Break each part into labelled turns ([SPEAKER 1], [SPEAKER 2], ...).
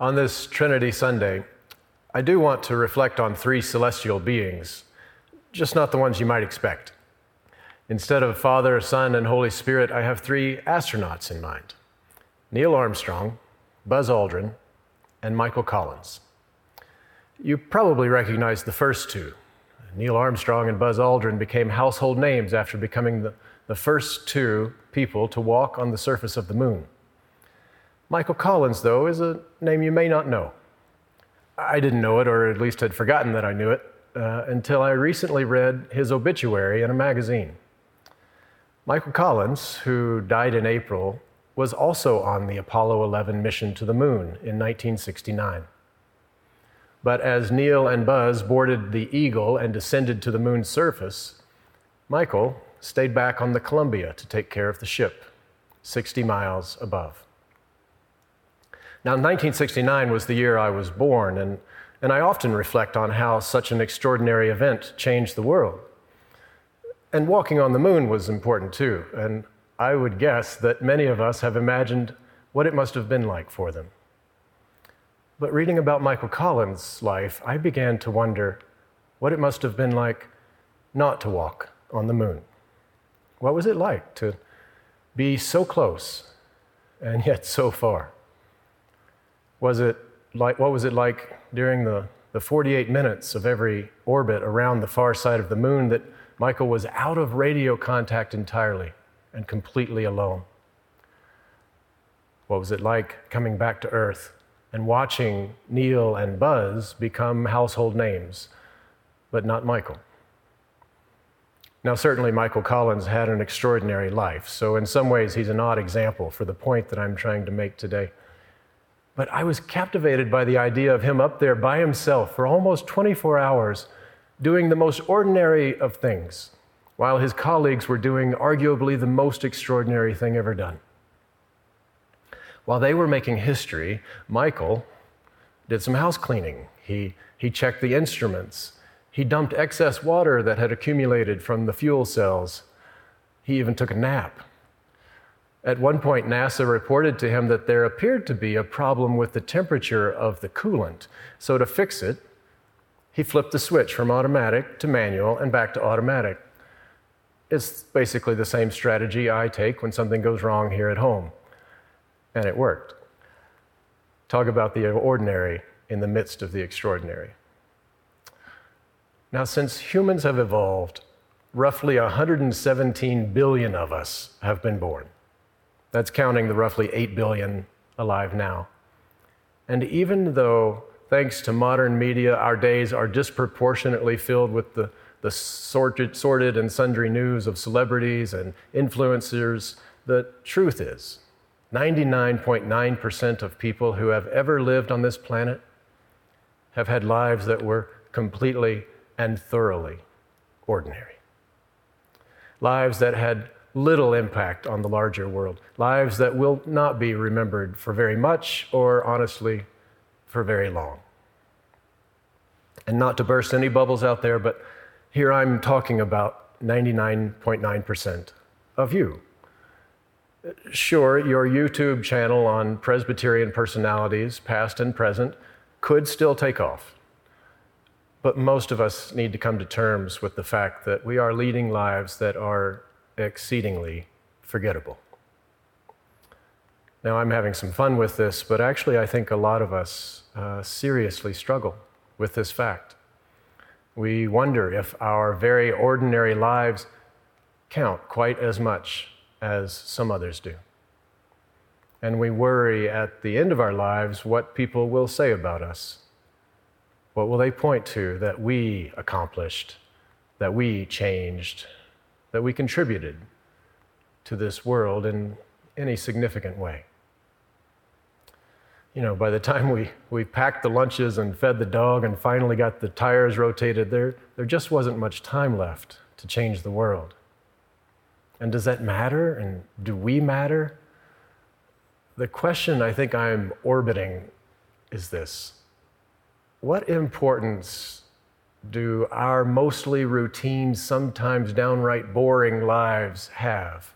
[SPEAKER 1] On this Trinity Sunday, I do want to reflect on three celestial beings, just not the ones you might expect. Instead of Father, Son, and Holy Spirit, I have three astronauts in mind Neil Armstrong, Buzz Aldrin, and Michael Collins. You probably recognize the first two. Neil Armstrong and Buzz Aldrin became household names after becoming the, the first two people to walk on the surface of the moon. Michael Collins, though, is a name you may not know. I didn't know it, or at least had forgotten that I knew it, uh, until I recently read his obituary in a magazine. Michael Collins, who died in April, was also on the Apollo 11 mission to the moon in 1969. But as Neil and Buzz boarded the Eagle and descended to the moon's surface, Michael stayed back on the Columbia to take care of the ship, 60 miles above. Now, 1969 was the year I was born, and, and I often reflect on how such an extraordinary event changed the world. And walking on the moon was important too, and I would guess that many of us have imagined what it must have been like for them. But reading about Michael Collins' life, I began to wonder what it must have been like not to walk on the moon. What was it like to be so close and yet so far? Was it like, what was it like during the, the 48 minutes of every orbit around the far side of the moon that Michael was out of radio contact entirely and completely alone? What was it like coming back to Earth and watching Neil and Buzz become household names, but not Michael? Now, certainly, Michael Collins had an extraordinary life, so in some ways, he's an odd example for the point that I'm trying to make today. But I was captivated by the idea of him up there by himself for almost 24 hours doing the most ordinary of things, while his colleagues were doing arguably the most extraordinary thing ever done. While they were making history, Michael did some house cleaning. He, he checked the instruments. He dumped excess water that had accumulated from the fuel cells. He even took a nap. At one point, NASA reported to him that there appeared to be a problem with the temperature of the coolant. So, to fix it, he flipped the switch from automatic to manual and back to automatic. It's basically the same strategy I take when something goes wrong here at home. And it worked. Talk about the ordinary in the midst of the extraordinary. Now, since humans have evolved, roughly 117 billion of us have been born. That's counting the roughly 8 billion alive now. And even though, thanks to modern media, our days are disproportionately filled with the, the sorted, sorted and sundry news of celebrities and influencers, the truth is 99.9% of people who have ever lived on this planet have had lives that were completely and thoroughly ordinary. Lives that had little impact on the larger world. Lives that will not be remembered for very much or, honestly, for very long. And not to burst any bubbles out there, but here I'm talking about 99.9% of you. Sure, your YouTube channel on Presbyterian personalities, past and present, could still take off. But most of us need to come to terms with the fact that we are leading lives that are exceedingly forgettable. Now, I'm having some fun with this, but actually, I think a lot of us uh, seriously struggle with this fact. We wonder if our very ordinary lives count quite as much as some others do. And we worry at the end of our lives what people will say about us what will they point to that we accomplished, that we changed, that we contributed to this world in any significant way? You know, by the time we, we packed the lunches and fed the dog and finally got the tires rotated, there, there just wasn't much time left to change the world. And does that matter? And do we matter? The question I think I'm orbiting is this what importance do our mostly routine, sometimes downright boring lives have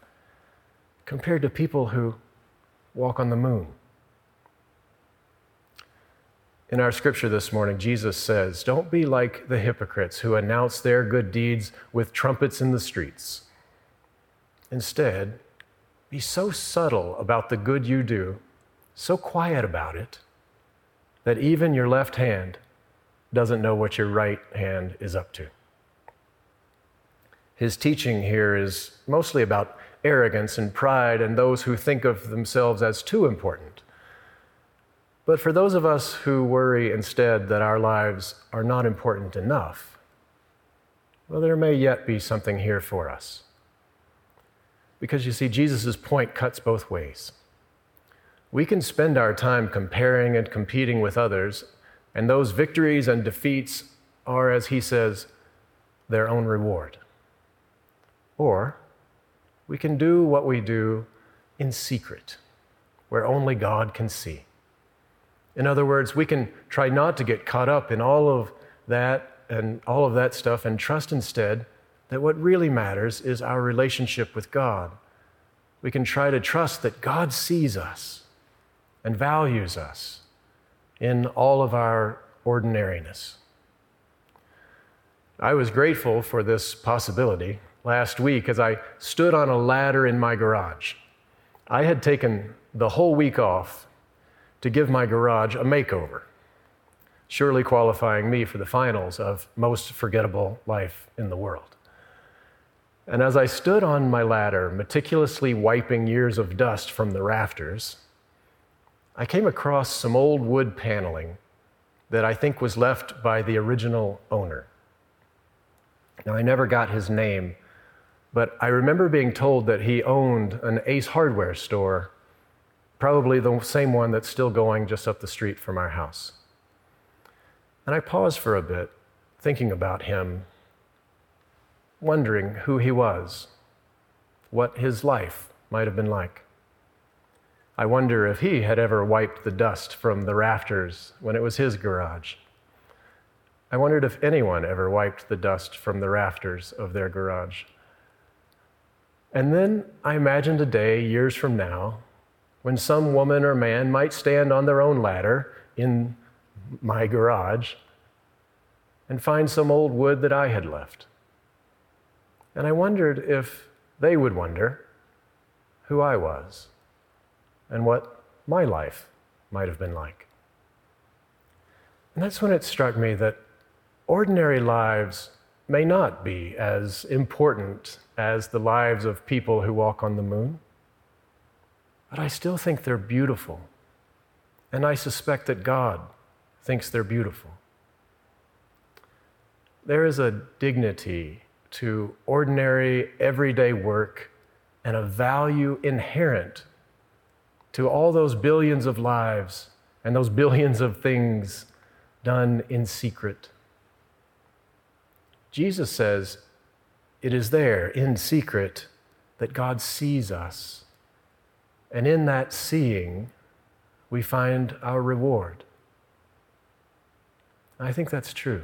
[SPEAKER 1] compared to people who walk on the moon? In our scripture this morning, Jesus says, Don't be like the hypocrites who announce their good deeds with trumpets in the streets. Instead, be so subtle about the good you do, so quiet about it, that even your left hand doesn't know what your right hand is up to. His teaching here is mostly about arrogance and pride and those who think of themselves as too important. But for those of us who worry instead that our lives are not important enough, well, there may yet be something here for us. Because you see, Jesus' point cuts both ways. We can spend our time comparing and competing with others, and those victories and defeats are, as he says, their own reward. Or we can do what we do in secret, where only God can see. In other words, we can try not to get caught up in all of that and all of that stuff and trust instead that what really matters is our relationship with God. We can try to trust that God sees us and values us in all of our ordinariness. I was grateful for this possibility last week as I stood on a ladder in my garage. I had taken the whole week off to give my garage a makeover, surely qualifying me for the finals of most forgettable life in the world. And as I stood on my ladder, meticulously wiping years of dust from the rafters, I came across some old wood paneling that I think was left by the original owner. Now, I never got his name but I remember being told that he owned an Ace hardware store, probably the same one that's still going just up the street from our house. And I paused for a bit, thinking about him, wondering who he was, what his life might have been like. I wonder if he had ever wiped the dust from the rafters when it was his garage. I wondered if anyone ever wiped the dust from the rafters of their garage. And then I imagined a day years from now when some woman or man might stand on their own ladder in my garage and find some old wood that I had left. And I wondered if they would wonder who I was and what my life might have been like. And that's when it struck me that ordinary lives may not be as important as the lives of people who walk on the moon, but I still think they're beautiful. And I suspect that God thinks they're beautiful. There is a dignity to ordinary, everyday work and a value inherent to all those billions of lives and those billions of things done in secret. Jesus says, It is there in secret that God sees us. And in that seeing, we find our reward. I think that's true.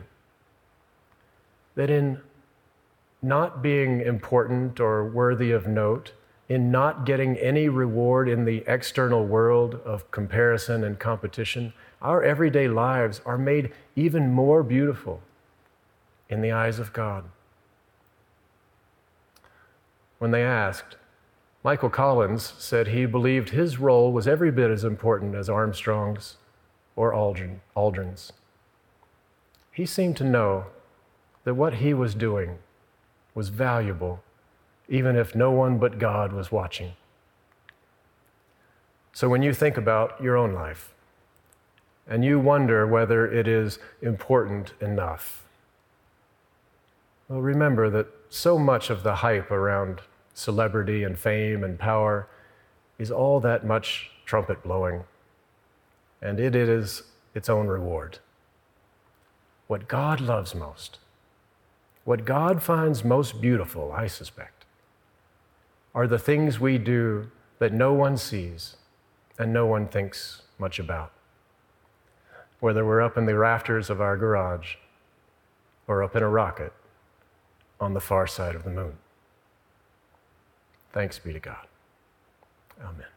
[SPEAKER 1] That in not being important or worthy of note, in not getting any reward in the external world of comparison and competition, our everyday lives are made even more beautiful in the eyes of God. When they asked, Michael Collins said he believed his role was every bit as important as Armstrong's or Aldrin, Aldrin's. He seemed to know that what he was doing was valuable, even if no one but God was watching. So when you think about your own life and you wonder whether it is important enough, well, remember that so much of the hype around celebrity and fame and power is all that much trumpet blowing, and it is its own reward. What God loves most, what God finds most beautiful, I suspect, are the things we do that no one sees and no one thinks much about. Whether we're up in the rafters of our garage or up in a rocket on the far side of the moon. Thanks be to God. Amen.